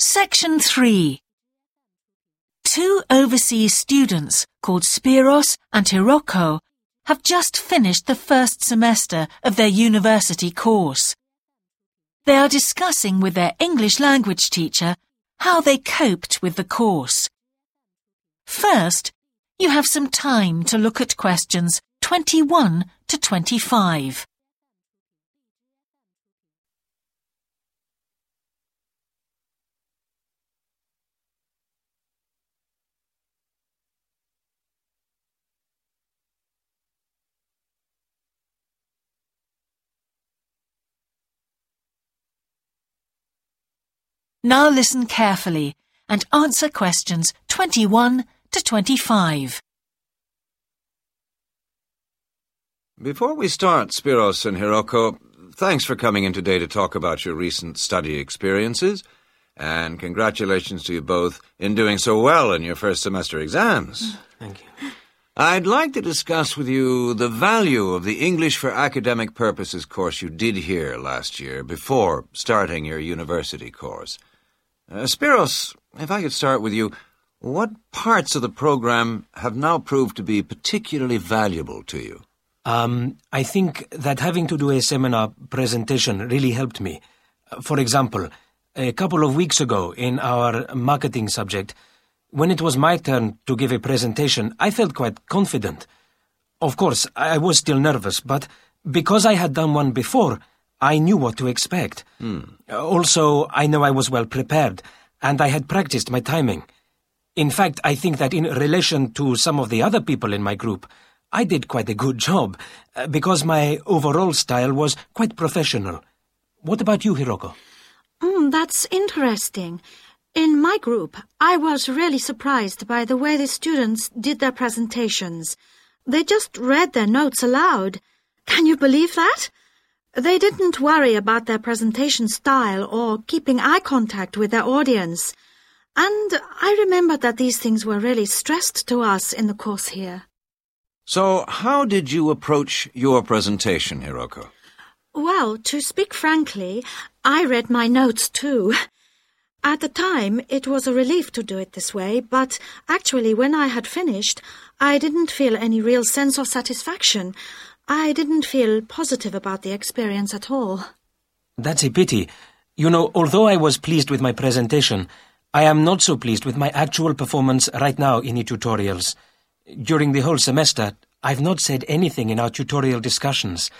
Section 3 Two overseas students called Spiros and Hiroko have just finished the first semester of their university course. They are discussing with their English language teacher how they coped with the course. First, you have some time to look at questions 21 to 25. Now listen carefully and answer questions 21 to 25. Before we start, Spiros and Hiroko, thanks for coming in today to talk about your recent study experiences, and congratulations to you both in doing so well in your first semester exams. Mm, thank you. I'd like to discuss with you the value of the English for Academic Purposes course you did here last year before starting your university course. Uh, Spiros, if I could start with you, what parts of the program have now proved to be particularly valuable to you? Um, I think that having to do a seminar presentation really helped me. Uh, For example, a couple of weeks ago in our marketing subject, when it was my turn to give a presentation, I felt quite confident. Of course, I was still nervous, but because I had done one before, I knew what to expect. Uh, Also, I know I was well prepared, and I had practiced my timing. In fact, I think that in relation to some of the other people in my group, I did quite a good job, uh, because my overall style was quite professional. What about you, Hiroko? Mm, that's interesting. In my group, I was really surprised by the way the students did their presentations. They just read their notes aloud. Can you believe that? They didn't worry about their presentation style or keeping eye contact with their audience. And I remember that these things were really stressed to us in the course here. So, how did you approach your presentation, Hiroko? Well, to speak frankly, I read my notes too. At the time, it was a relief to do it this way, but actually, when I had finished, I didn't feel any real sense of satisfaction. I didn't feel positive about the experience at all. That's a pity. You know, although I was pleased with my presentation, I am not so pleased with my actual performance right now in the tutorials. During the whole semester, I've not said anything in our tutorial discussions.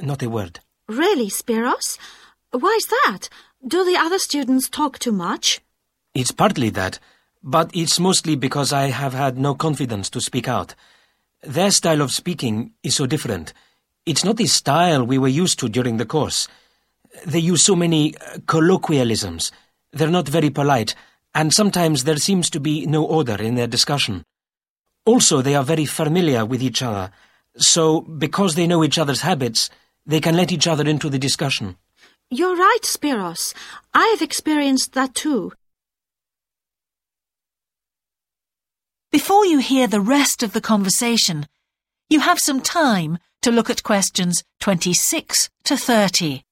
Not a word. Really, Spiros? Why's that? Do the other students talk too much? It's partly that, but it's mostly because I have had no confidence to speak out. Their style of speaking is so different. It's not the style we were used to during the course. They use so many uh, colloquialisms. They're not very polite, and sometimes there seems to be no order in their discussion. Also, they are very familiar with each other, so because they know each other's habits, they can let each other into the discussion. You're right, Spiros. I've experienced that too. Before you hear the rest of the conversation, you have some time to look at questions 26 to 30.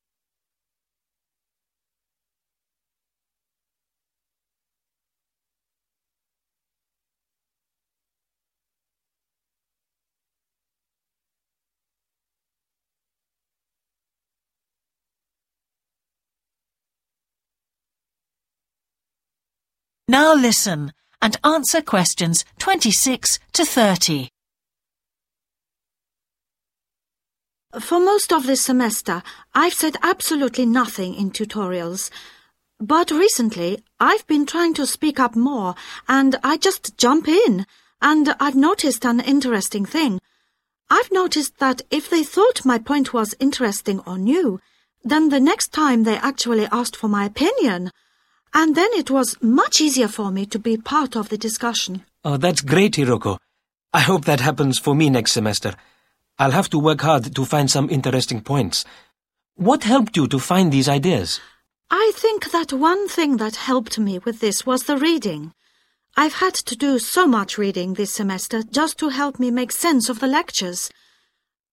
Now listen and answer questions 26 to 30. For most of this semester, I've said absolutely nothing in tutorials. But recently, I've been trying to speak up more, and I just jump in. And I've noticed an interesting thing. I've noticed that if they thought my point was interesting or new, then the next time they actually asked for my opinion. And then it was much easier for me to be part of the discussion. Oh, that's great, Hiroko. I hope that happens for me next semester. I'll have to work hard to find some interesting points. What helped you to find these ideas? I think that one thing that helped me with this was the reading. I've had to do so much reading this semester just to help me make sense of the lectures.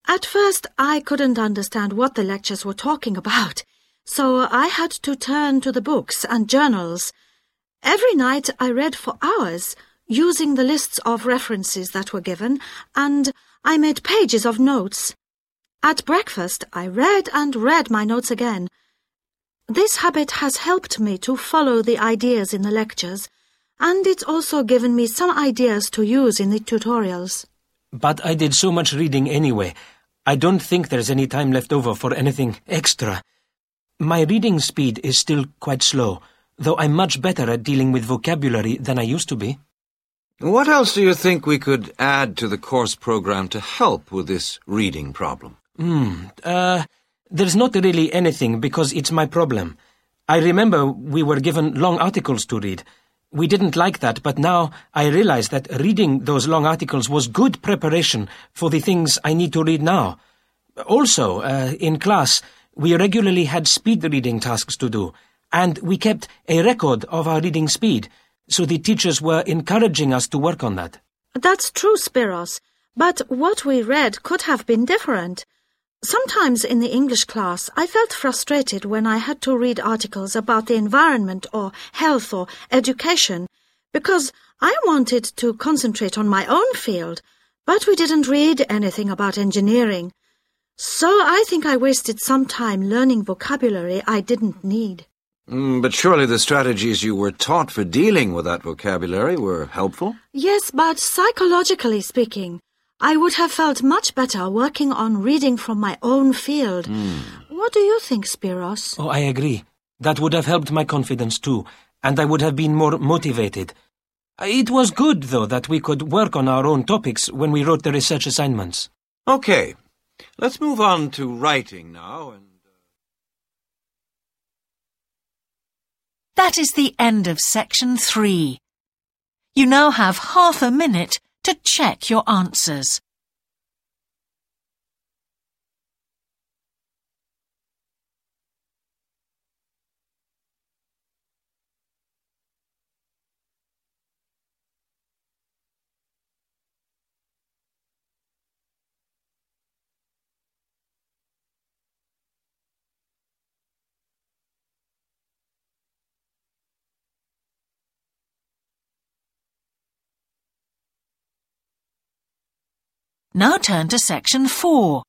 At first, I couldn't understand what the lectures were talking about, so I had to turn to the books and journals, Every night I read for hours, using the lists of references that were given, and I made pages of notes. At breakfast, I read and read my notes again. This habit has helped me to follow the ideas in the lectures, and it's also given me some ideas to use in the tutorials. But I did so much reading anyway. I don't think there's any time left over for anything extra. My reading speed is still quite slow, though I'm much better at dealing with vocabulary than I used to be. What else do you think we could add to the course program to help with this reading problem? Hmm, uh, there's not really anything because it's my problem. I remember we were given long articles to read. We didn't like that, but now I realize that reading those long articles was good preparation for the things I need to read now. Also, uh, in class, we regularly had speed reading tasks to do, and we kept a record of our reading speed, so the teachers were encouraging us to work on that. That's true, Spiros, but what we read could have been different. Sometimes in the English class, I felt frustrated when I had to read articles about the environment or health or education because I wanted to concentrate on my own field, but we didn't read anything about engineering. So I think I wasted some time learning vocabulary I didn't need. Mm, but surely the strategies you were taught for dealing with that vocabulary were helpful? Yes, but psychologically speaking, I would have felt much better working on reading from my own field. Mm. What do you think, Spiros? Oh, I agree. That would have helped my confidence too, and I would have been more motivated. It was good, though, that we could work on our own topics when we wrote the research assignments. Okay, let's move on to writing now and... Uh, that is the end of section three. You now have half a minute to check your answers. Now turn to section 4.